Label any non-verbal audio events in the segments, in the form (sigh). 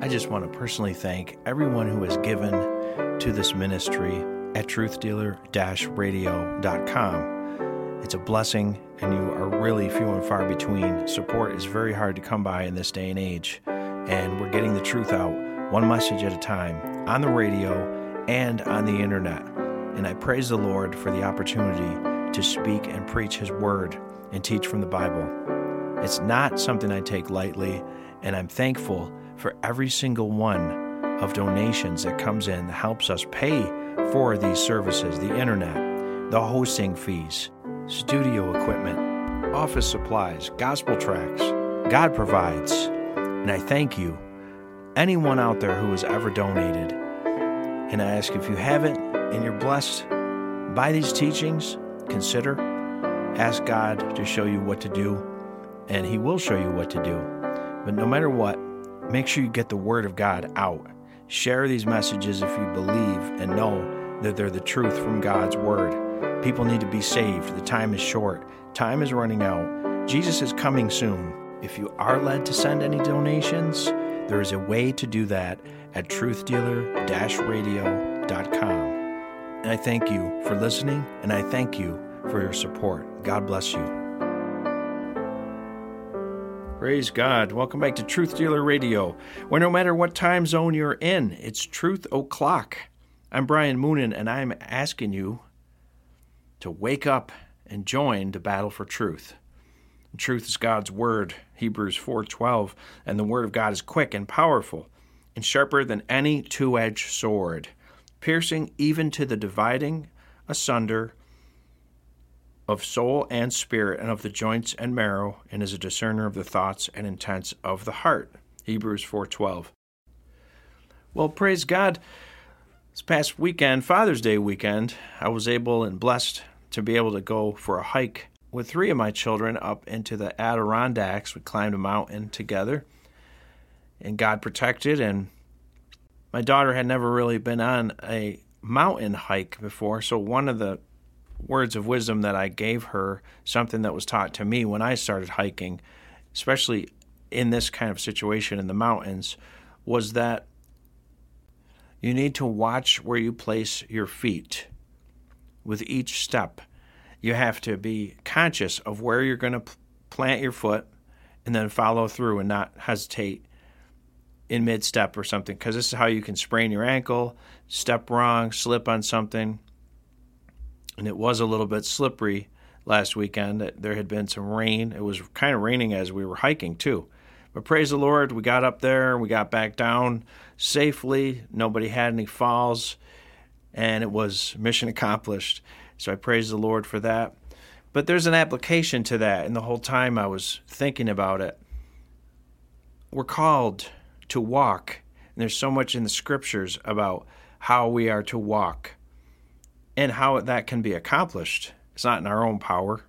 I just want to personally thank everyone who has given to this ministry at truthdealer-radio.com. It's a blessing, and you are really few and far between. Support is very hard to come by in this day and age, and we're getting the truth out one message at a time on the radio and on the internet. And I praise the Lord for the opportunity to speak and preach His Word and teach from the Bible. It's not something I take lightly, and I'm thankful for every single one of donations that comes in that helps us pay for these services the internet, the hosting fees, studio equipment, office supplies, gospel tracks. God provides. And I thank you, anyone out there who has ever donated. And I ask if you haven't and you're blessed by these teachings, consider, ask God to show you what to do, and He will show you what to do. But no matter what, make sure you get the Word of God out. Share these messages if you believe and know that they're the truth from God's Word. People need to be saved. The time is short, time is running out. Jesus is coming soon. If you are led to send any donations, there is a way to do that at truthdealer radio.com. And I thank you for listening, and I thank you for your support. God bless you. Praise God. Welcome back to Truth Dealer Radio, where no matter what time zone you're in, it's truth o'clock. I'm Brian Moonen, and I'm asking you to wake up and join the battle for truth. Truth is God's word, Hebrews 4:12, and the word of God is quick and powerful and sharper than any two-edged sword, piercing even to the dividing asunder of soul and spirit and of the joints and marrow and is a discerner of the thoughts and intents of the heart. Hebrews 4.12 well praise god. This past weekend father's day weekend i was able and blessed to be able to go for a hike with three of my children up into the adirondacks. We climbed a mountain together and god protected and my daughter had never really been on a mountain hike before so one of the words of wisdom that I gave her, something that was taught to me when I started hiking, especially in this kind of situation in the mountains, was that you need to watch where you place your feet with each step. You have to be conscious of where you're going to plant your foot and then follow through and not hesitate in mid step or something because this is how you can sprain your ankle, step wrong, slip on something and it was a little bit slippery last weekend. There had been some rain. It was kind of raining as we were hiking too. But praise the Lord, we got up there, we got back down safely. Nobody had any falls, and it was mission accomplished. So I praise the Lord for that. But there's an application to that, and the whole time I was thinking about it. We're called to walk, and there's so much in the scriptures about how we are to walk and how that can be accomplished. It's not in our own power.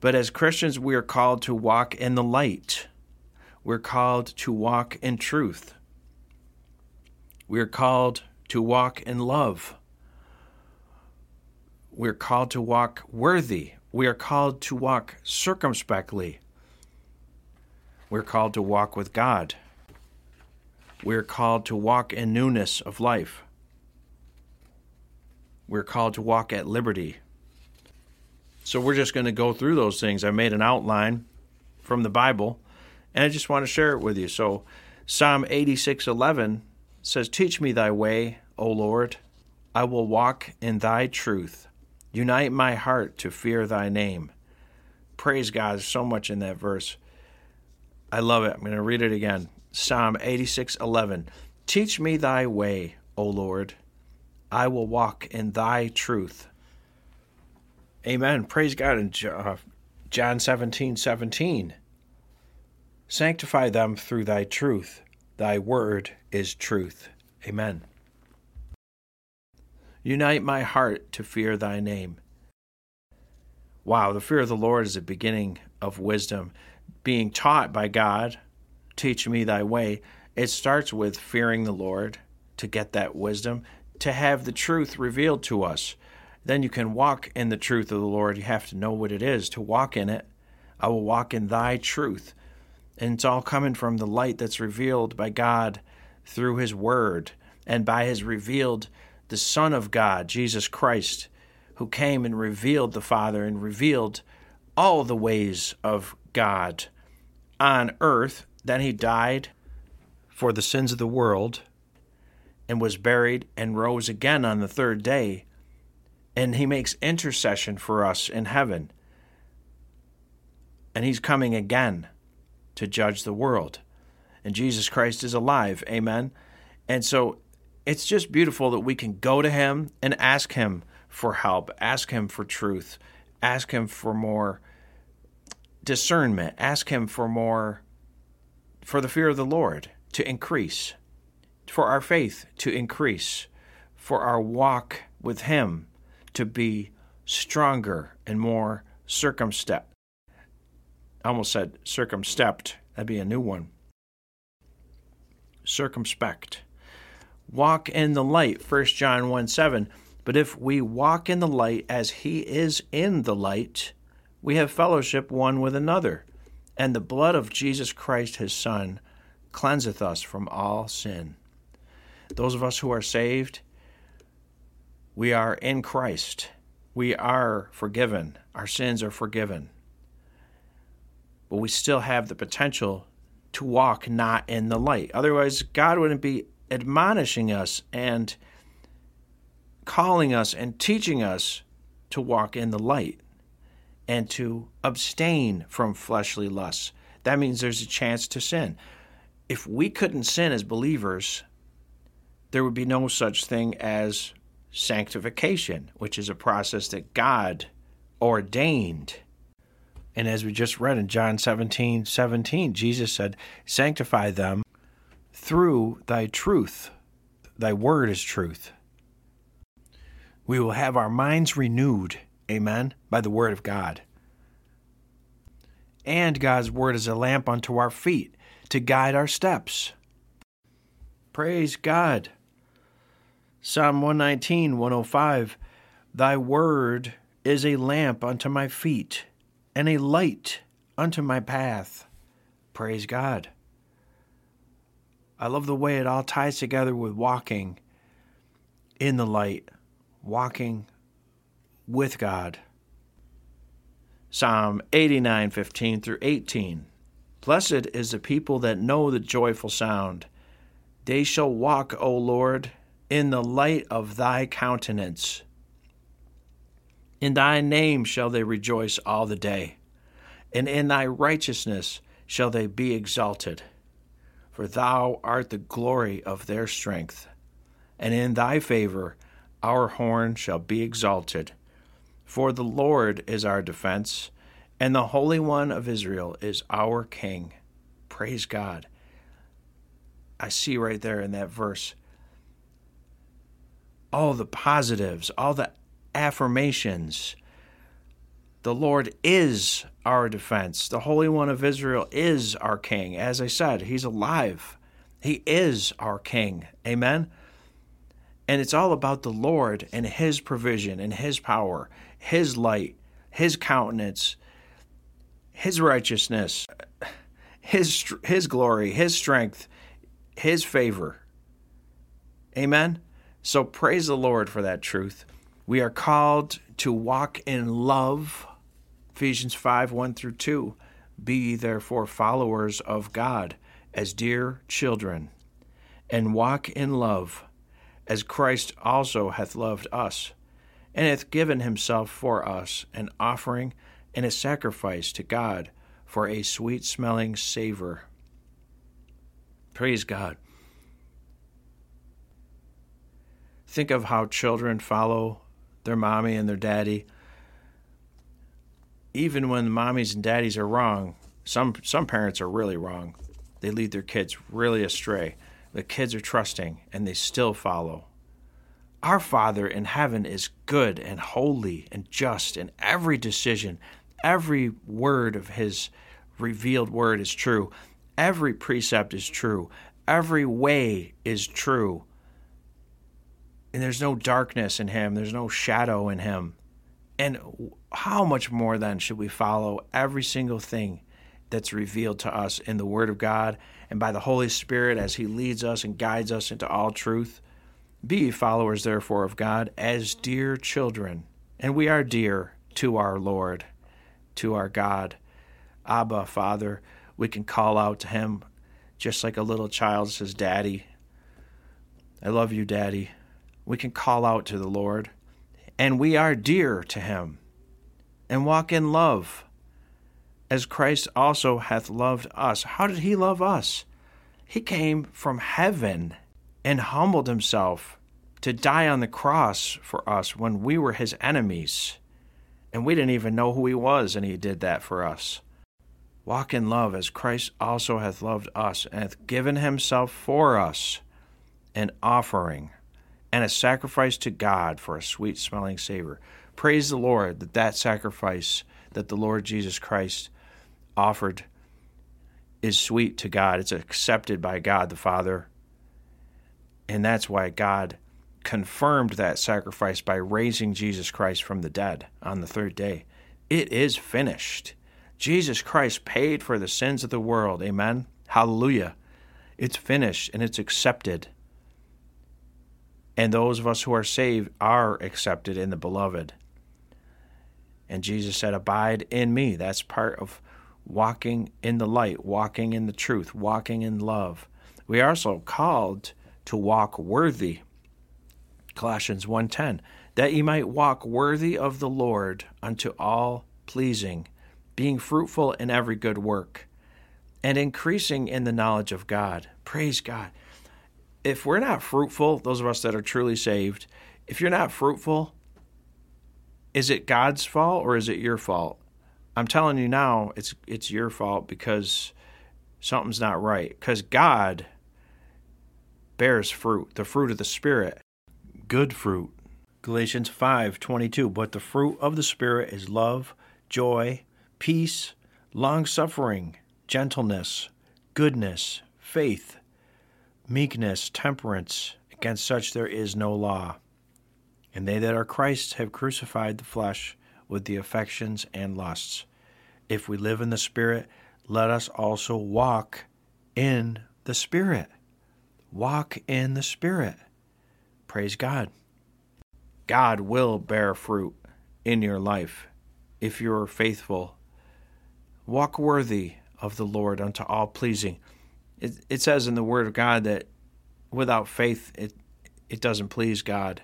But as Christians, we are called to walk in the light. We're called to walk in truth. We are called to walk in love. We're called to walk worthy. We are called to walk circumspectly. We're called to walk with God. We're called to walk in newness of life. We're called to walk at liberty. So we're just going to go through those things. I made an outline from the Bible, and I just want to share it with you. So Psalm 86:11 says, "Teach me thy way, O Lord; I will walk in thy truth. Unite my heart to fear thy name." Praise God. There's so much in that verse. I love it. I'm going to read it again. Psalm 86:11. Teach me thy way, O Lord. I will walk in thy truth. Amen. Praise God. In uh, John 17 17. Sanctify them through thy truth. Thy word is truth. Amen. Unite my heart to fear thy name. Wow, the fear of the Lord is the beginning of wisdom. Being taught by God, teach me thy way. It starts with fearing the Lord to get that wisdom to have the truth revealed to us. Then you can walk in the truth of the Lord. You have to know what it is to walk in it. I will walk in thy truth. And it's all coming from the light that's revealed by God through His Word and by His revealed, the Son of God, Jesus Christ, who came and revealed the Father and revealed all the ways of God on earth. Then He died for the sins of the world and was buried and rose again on the third day. And He makes intercession for us in heaven. And He's coming again to judge the world. And Jesus Christ is alive. Amen. And so it's just beautiful that we can go to Him and ask Him for help, ask Him for truth, ask Him for more discernment, ask Him for more, for the fear of the Lord to increase, for our faith to increase, for our walk with Him to be stronger and more circumspect. I almost said circumspect. That'd be a new one. Circumspect. Walk in the light, 1 John 1 7. But if we walk in the light as he is in the light, we have fellowship one with another, and the blood of Jesus Christ his Son cleanseth us from all sin. Those of us who are saved, we are in Christ. We are forgiven. Our sins are forgiven but we still have the potential to walk not in the light. Otherwise, God wouldn't be admonishing us and calling us and teaching us to walk in the light and to abstain from fleshly lusts. That means there's a chance to sin. If we couldn't sin as believers, there would be no such thing as sanctification, which is a process that God ordained and as we just read in John 17 17, Jesus said, Sanctify them through thy truth. Thy word is truth. We will have our minds renewed, amen, by the word of God. And God's word is a lamp unto our feet to guide our steps. Praise God. Psalm 119, 105 Thy word is a lamp unto my feet and a light unto my path. Praise God. I love the way it all ties together with walking in the light, walking with God. Psalm 89, 15 through 18. Blessed is the people that know the joyful sound. They shall walk, O Lord, in the light of thy countenance. In thy name shall they rejoice all the day, and in thy righteousness shall they be exalted. For thou art the glory of their strength, and in thy favor our horn shall be exalted. For the Lord is our defense, and the Holy One of Israel is our King. Praise God. I see right there in that verse all the positives, all the affirmations. The Lord is our defense. The Holy One of Israel is our King. As I said, He's alive. He is our King. Amen? And it's all about the Lord and His provision and His power, His light, His countenance, His righteousness, His, His glory, His strength, His favor. Amen? So praise the Lord for that truth. We are called to walk in love. Ephesians 5 1 through 2. Be therefore followers of God as dear children, and walk in love, as Christ also hath loved us, and hath given himself for us, an offering and a sacrifice to God for a sweet smelling savor. Praise God. Think of how children follow their mommy and their daddy. Even when the mommies and daddies are wrong, some some parents are really wrong. They lead their kids really astray. The kids are trusting and they still follow. Our Father in heaven is good and holy and just, and every decision, every word of His revealed word is true. Every precept is true. Every way is true and there's no darkness in him, there's no shadow in him. And how much more then should we follow every single thing that's revealed to us in the Word of God and by the Holy Spirit as He leads us and guides us into all truth. Be followers, therefore, of God as dear children. And we are dear to our Lord, to our God. Abba, Father, we can call out to Him just like a little child says, Daddy. I love you, Daddy. We can call out to the Lord, and we are dear to Him, and walk in love as Christ also hath loved us. How did he love us? He came from heaven and humbled himself to die on the cross for us when we were his enemies. And we didn't even know who he was, and he did that for us. Walk in love as Christ also hath loved us and hath given himself for us, an offering and a sacrifice to God for a sweet smelling savor. Praise the Lord that that sacrifice that the Lord Jesus Christ offered is sweet to God. It's accepted by God the Father. And that's why God confirmed that sacrifice by raising Jesus Christ from the dead on the third day. It is finished. Jesus Christ paid for the sins of the world. Amen. Hallelujah. It's finished and it's accepted. And those of us who are saved are accepted in the beloved. And Jesus said, Abide in me. That's part of walking in the light, walking in the truth, walking in love. We are also called to walk worthy. Colossians 1:10 that ye might walk worthy of the Lord unto all pleasing, being fruitful in every good work, and increasing in the knowledge of God. Praise God. If we're not fruitful, those of us that are truly saved, if you're not fruitful, is it God's fault or is it your fault? I'm telling you now, it's it's your fault because something's not right. Because God bears fruit, the fruit of the Spirit, good fruit. Galatians 5:22 But the fruit of the Spirit is love, joy, peace, long-suffering, gentleness, goodness, faith, meekness, temperance. Against such there is no law. And they that are Christ's have crucified the flesh with the affections and lusts. If we live in the Spirit, let us also walk in the Spirit. Walk in the Spirit. Praise God. God will bear fruit in your life if you're faithful. Walk worthy of the Lord unto all pleasing. It, it says in the Word of God that without faith, it, it doesn't please God.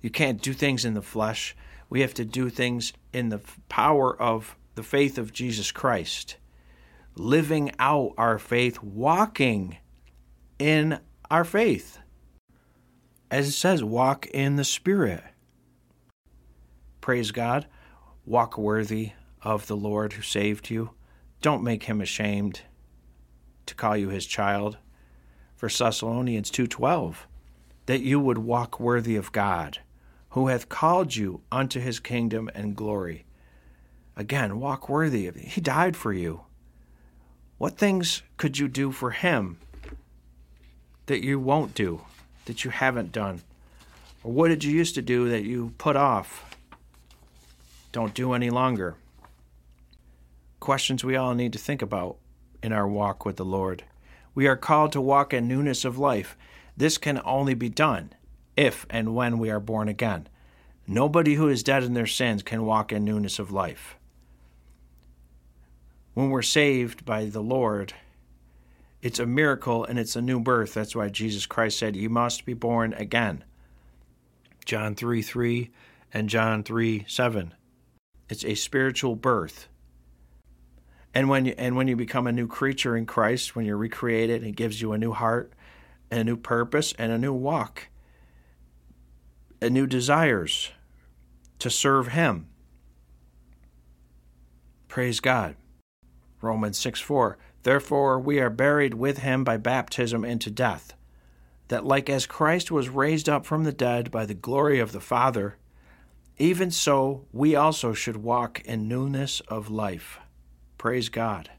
You can't do things in the flesh. We have to do things in the power of the faith of Jesus Christ, living out our faith, walking in our faith. As it says, walk in the Spirit. Praise God. Walk worthy of the Lord who saved you. Don't make him ashamed to call you his child. For Thessalonians 2:12, that you would walk worthy of God who hath called you unto his kingdom and glory. Again, walk worthy of He died for you. What things could you do for him that you won't do, that you haven't done? Or what did you used to do that you put off? Don't do any longer. Questions we all need to think about in our walk with the Lord. We are called to walk in newness of life. This can only be done if and when we are born again. Nobody who is dead in their sins can walk in newness of life. When we're saved by the Lord, it's a miracle and it's a new birth. That's why Jesus Christ said, You must be born again. John 3 3 and John 3 7. It's a spiritual birth. And when you, and when you become a new creature in Christ, when you're recreated, it gives you a new heart, a new purpose, and a new walk and new desires to serve Him. Praise God. Romans 6 4. Therefore, we are buried with him by baptism into death, that like as Christ was raised up from the dead by the glory of the Father, even so we also should walk in newness of life. Praise God.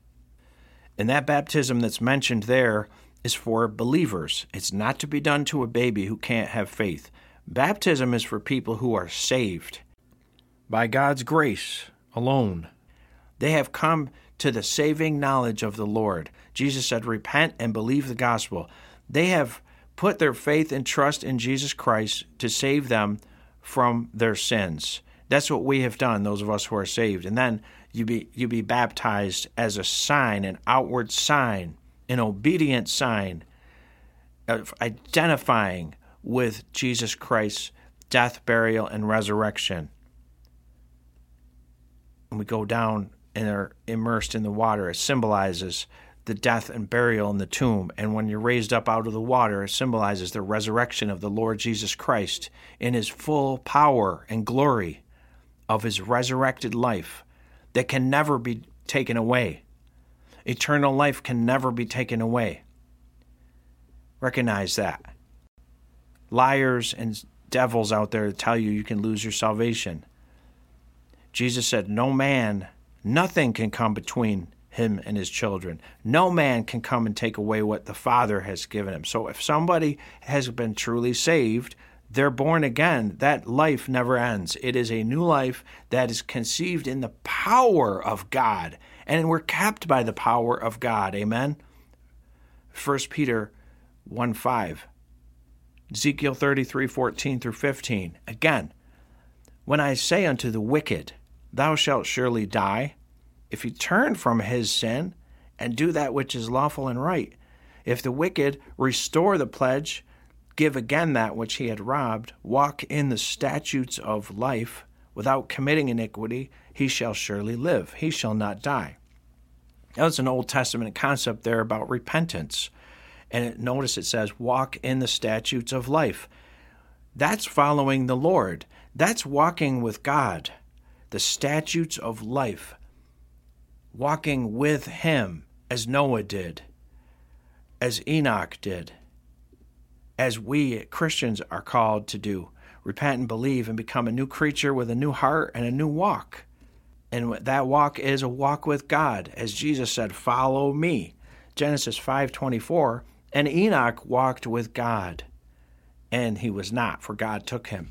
And that baptism that's mentioned there is for believers. It's not to be done to a baby who can't have faith. Baptism is for people who are saved by God's grace alone. They have come to the saving knowledge of the Lord. Jesus said, Repent and believe the gospel. They have put their faith and trust in Jesus Christ to save them from their sins. That's what we have done, those of us who are saved. And then you be you be baptized as a sign, an outward sign, an obedient sign of identifying with Jesus Christ's death, burial, and resurrection. And we go down and are immersed in the water. It symbolizes the death and burial in the tomb. And when you're raised up out of the water, it symbolizes the resurrection of the Lord Jesus Christ in his full power and glory of his resurrected life that can never be taken away. Eternal life can never be taken away. Recognize that. Liars and devils out there tell you you can lose your salvation. Jesus said, No man, nothing can come between him and his children. No man can come and take away what the Father has given him. So if somebody has been truly saved, they're born again. That life never ends. It is a new life that is conceived in the power of God, and we're kept by the power of God. Amen. 1 Peter 1 5. Ezekiel 33 14 through 15. Again, when I say unto the wicked, Thou shalt surely die, if he turn from his sin and do that which is lawful and right. If the wicked restore the pledge, give again that which he had robbed, walk in the statutes of life, without committing iniquity, he shall surely live. He shall not die. Now, That's an Old Testament concept there about repentance. And notice it says, walk in the statutes of life. That's following the Lord. That's walking with God. The statutes of life walking with him as Noah did, as Enoch did, as we Christians are called to do. Repent and believe and become a new creature with a new heart and a new walk. And that walk is a walk with God. As Jesus said, "Follow me." Genesis 5:24, and Enoch walked with God, and he was not, for God took him.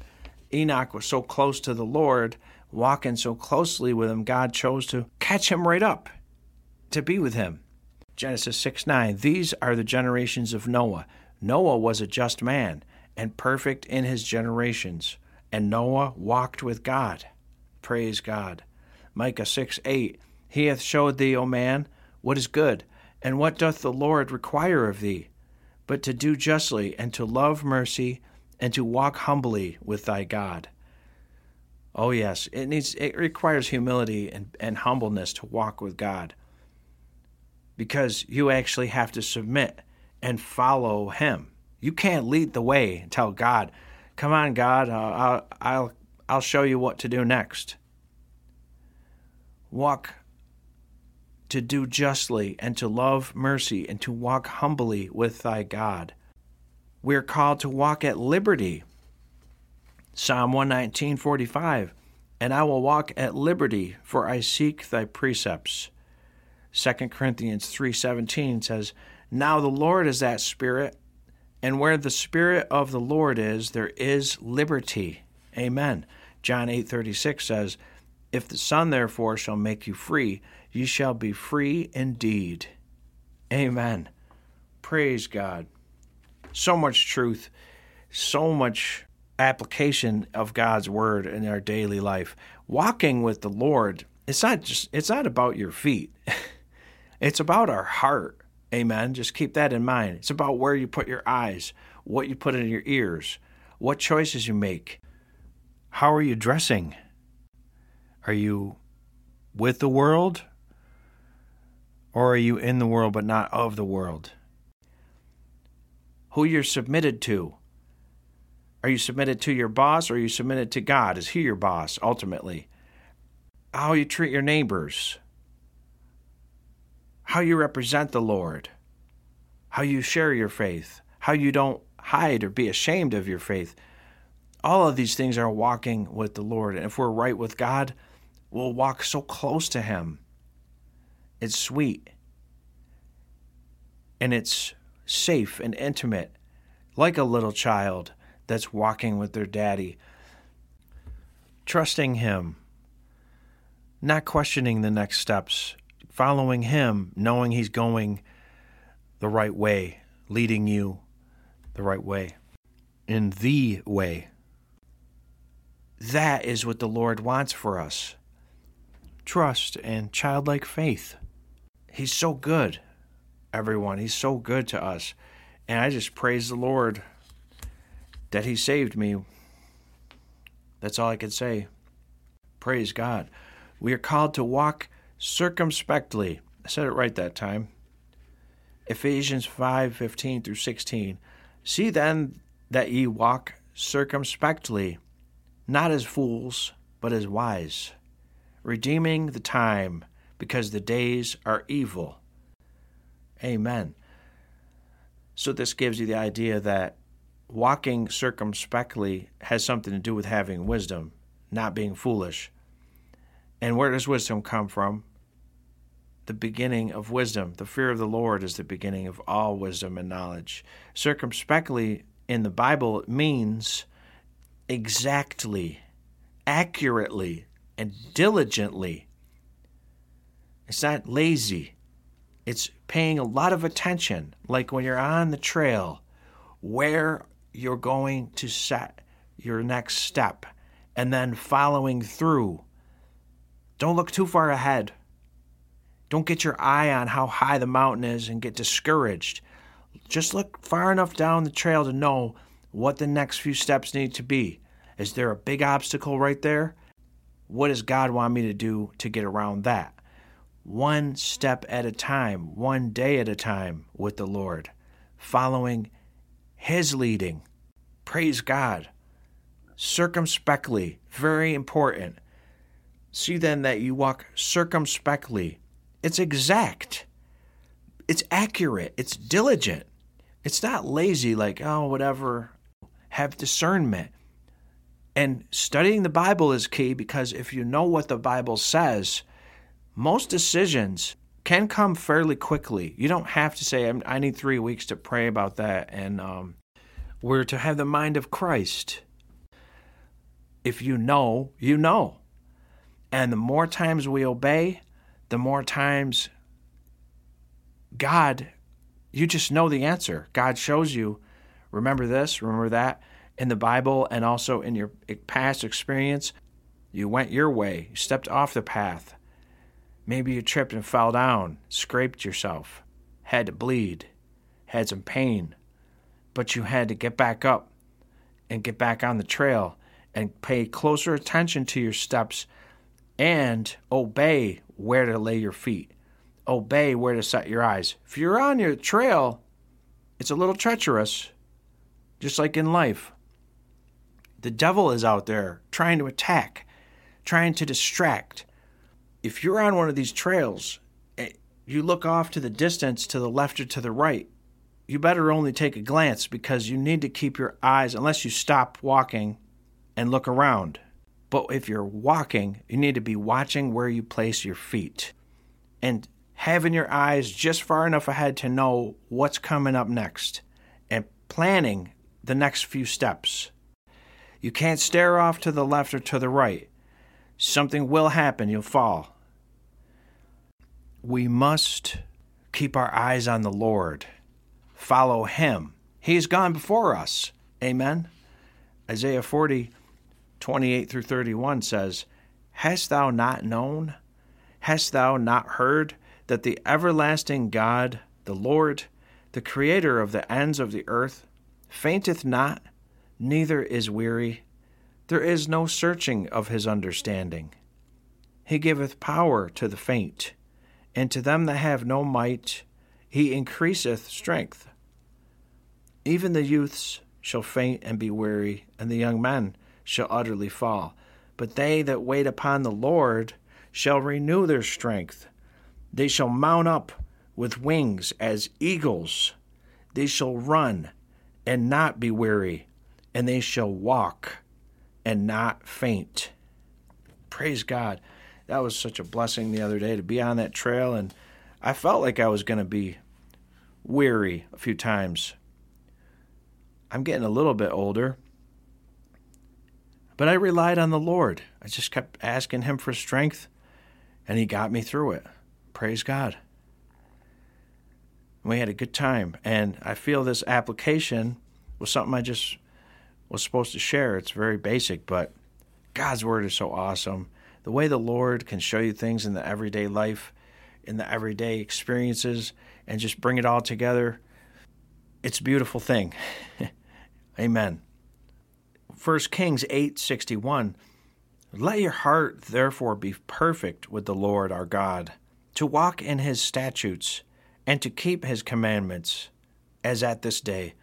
Enoch was so close to the Lord walking so closely with him, God chose to catch him right up to be with him. Genesis 6 9. These are the generations of Noah. Noah was a just man and perfect in his generations, and Noah walked with God. Praise God. Micah 6 8. He hath showed thee, O man, what is good, and what doth the Lord require of thee, but to do justly, and to love mercy, and to walk humbly with thy God. Oh yes, it needs it requires humility and, and humbleness to walk with God. Because you actually have to submit and follow him. You can't lead the way and tell God, "Come on, God, uh, I'll I'll I'll show you what to do next." Walk to do justly and to love mercy and to walk humbly with thy God. We're called to walk at liberty Psalm 119:45 And I will walk at liberty for I seek thy precepts. 2 Corinthians 3:17 says, "Now the Lord is that spirit, and where the spirit of the Lord is, there is liberty." Amen. John 8:36 says, "If the Son therefore shall make you free, ye shall be free indeed." Amen. Praise God. So much truth, so much application of God's word in our daily life. Walking with the Lord, it's not just it's not about your feet. (laughs) it's about our heart. Amen. Just keep that in mind. It's about where you put your eyes, what you put in your ears, what choices you make. How are you dressing? Are you with the world? Or are you in the world but not of the world? Who you're submitted to are you submitted to your boss or are you submitted to God? Is He your boss ultimately? How you treat your neighbors, how you represent the Lord, how you share your faith, how you don't hide or be ashamed of your faith. All of these things are walking with the Lord. And if we're right with God, we'll walk so close to Him. It's sweet. And it's safe and intimate, like a little child that's walking with their daddy. Trusting Him, not questioning the next steps, following Him, knowing He's going the right way, leading you the right way, in the way. That is what the Lord wants for us trust and childlike faith. He's so good, everyone. He's so good to us. And I just praise the Lord that He saved me. That's all I can say. Praise God. We are called to walk circumspectly. I said it right that time. Ephesians 5 15 through 16. See then that ye walk circumspectly, not as fools, but as wise, redeeming the time, because the days are evil. Amen. So, this gives you the idea that walking circumspectly has something to do with having wisdom, not being foolish. And where does wisdom come from? The beginning of wisdom. The fear of the Lord is the beginning of all wisdom and knowledge. Circumspectly in the Bible it means exactly, accurately, and diligently. It's not lazy. It's paying a lot of attention, like when you're on the trail, where you're going to set your next step, and then following through. Don't look too far ahead. Don't get your eye on how high the mountain is and get discouraged. Just look far enough down the trail to know what the next few steps need to be. Is there a big obstacle right there? What does God want me to do to get around that? One step at a time, one day at a time with the Lord, following His leading. Praise God. Circumspectly, very important. See then that you walk circumspectly. It's exact, it's accurate, it's diligent. It's not lazy, like, oh, whatever. Have discernment. And studying the Bible is key because if you know what the Bible says, most decisions can come fairly quickly. You don't have to say, I need three weeks to pray about that. And um, we're to have the mind of Christ. If you know, you know. And the more times we obey, the more times God, you just know the answer. God shows you, remember this, remember that in the Bible and also in your past experience. You went your way, you stepped off the path. Maybe you tripped and fell down, scraped yourself, had to bleed, had some pain, but you had to get back up and get back on the trail and pay closer attention to your steps and obey where to lay your feet, obey where to set your eyes. If you're on your trail, it's a little treacherous, just like in life. The devil is out there trying to attack, trying to distract. If you're on one of these trails, eh, you look off to the distance to the left or to the right, you better only take a glance because you need to keep your eyes, unless you stop walking and look around. But if you're walking, you need to be watching where you place your feet and having your eyes just far enough ahead to know what's coming up next and planning the next few steps. You can't stare off to the left or to the right. Something will happen, you'll fall. We must keep our eyes on the Lord, follow Him. He's gone before us. Amen. Isaiah 40 28 through 31 says, Hast thou not known? Hast thou not heard that the everlasting God, the Lord, the Creator of the ends of the earth, fainteth not, neither is weary? There is no searching of his understanding. He giveth power to the faint, and to them that have no might, he increaseth strength. Even the youths shall faint and be weary, and the young men shall utterly fall. But they that wait upon the Lord shall renew their strength. They shall mount up with wings as eagles. They shall run and not be weary, and they shall walk and not faint. Praise God. That was such a blessing the other day to be on that trail, and I felt like I was going to be weary a few times. I'm getting a little bit older but I relied on the Lord. I just kept asking Him for strength, and He got me through it. praise God. We had a good time, and I feel this application was something I just was supposed to share. It's very basic, but God's word is so awesome. The way the Lord can show you things in the everyday life, in the everyday experiences, and just bring it all together, it's a beautiful thing. (laughs) Amen. 1 Kings 8:61 Let your heart therefore be perfect with the Lord our God, to walk in his statutes and to keep his commandments as at this day.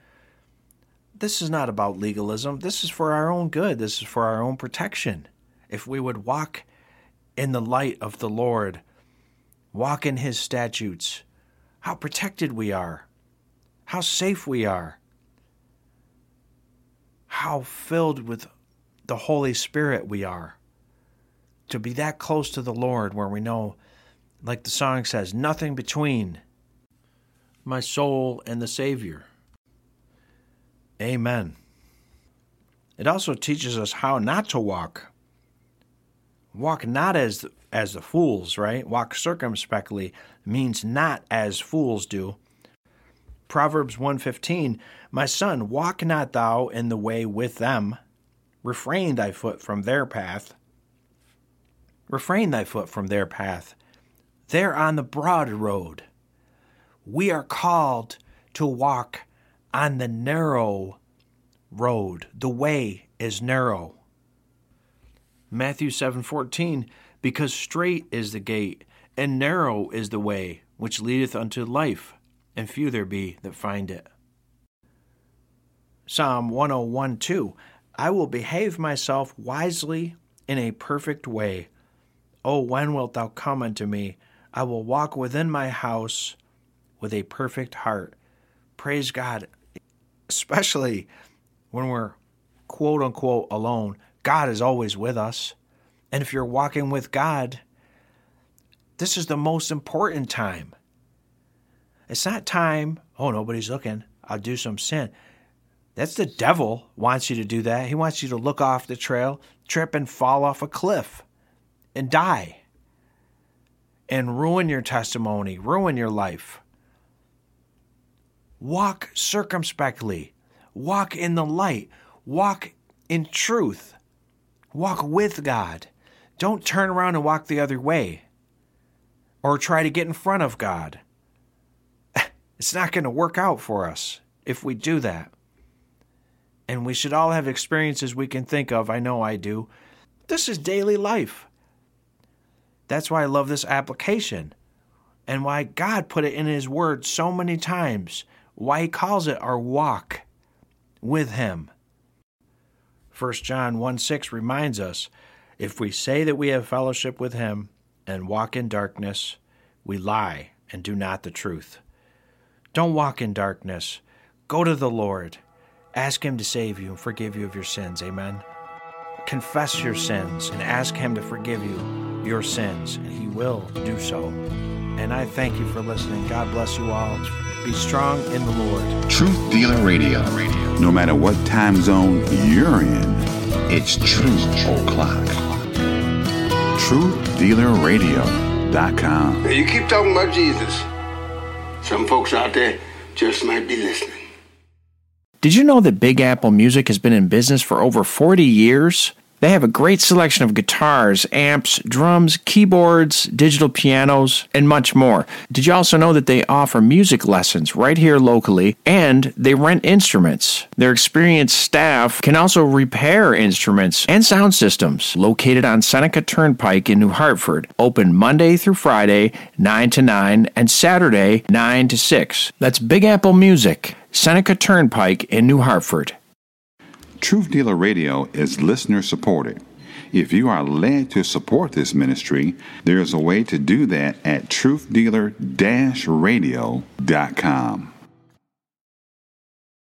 This is not about legalism. This is for our own good. This is for our own protection. If we would walk in the light of the Lord, walk in his statutes, how protected we are, how safe we are, how filled with the Holy Spirit we are. To be that close to the Lord where we know, like the song says, nothing between my soul and the Savior. Amen. It also teaches us how not to walk. Walk not as as the fools, right? Walk circumspectly means not as fools do. Proverbs 1:15 My son, walk not thou in the way with them. Refrain thy foot from their path. Refrain thy foot from their path. They're on the broad road. We are called to walk on the narrow road. The way is narrow. Matthew 7:14 Because strait is the gate and narrow is the way which leadeth unto life, and few there be that find it. Psalm 101 2 I will behave myself wisely in a perfect way. O when wilt thou come unto me? I will walk within my house with a perfect heart. Praise God, especially when we're quote unquote alone. God is always with us. And if you're walking with God, this is the most important time. It's not time, oh, nobody's looking, I'll do some sin. That's the devil wants you to do that. He wants you to look off the trail, trip and fall off a cliff and die and ruin your testimony, ruin your life. Walk circumspectly, walk in the light, walk in truth, walk with God. Don't turn around and walk the other way or try to get in front of God. It's not going to work out for us if we do that. And we should all have experiences we can think of. I know I do. This is daily life. That's why I love this application and why God put it in His Word so many times, why He calls it our walk with Him. 1 John 1 6 reminds us if we say that we have fellowship with Him and walk in darkness, we lie and do not the truth. Don't walk in darkness. Go to the Lord. Ask Him to save you and forgive you of your sins. Amen. Confess your sins and ask Him to forgive you your sins, and He will do so. And I thank you for listening. God bless you all. Be strong in the Lord. Truth Dealer Radio. No matter what time zone you're in, it's Truth O'Clock. TruthDealerRadio.com. Now, you keep talking about Jesus. Some folks out there just might be listening. Did you know that Big Apple Music has been in business for over 40 years? They have a great selection of guitars, amps, drums, keyboards, digital pianos, and much more. Did you also know that they offer music lessons right here locally and they rent instruments? Their experienced staff can also repair instruments and sound systems. Located on Seneca Turnpike in New Hartford, open Monday through Friday, 9 to 9, and Saturday, 9 to 6. That's Big Apple Music, Seneca Turnpike in New Hartford. Truth Dealer Radio is listener supported. If you are led to support this ministry, there is a way to do that at truthdealer-radio.com.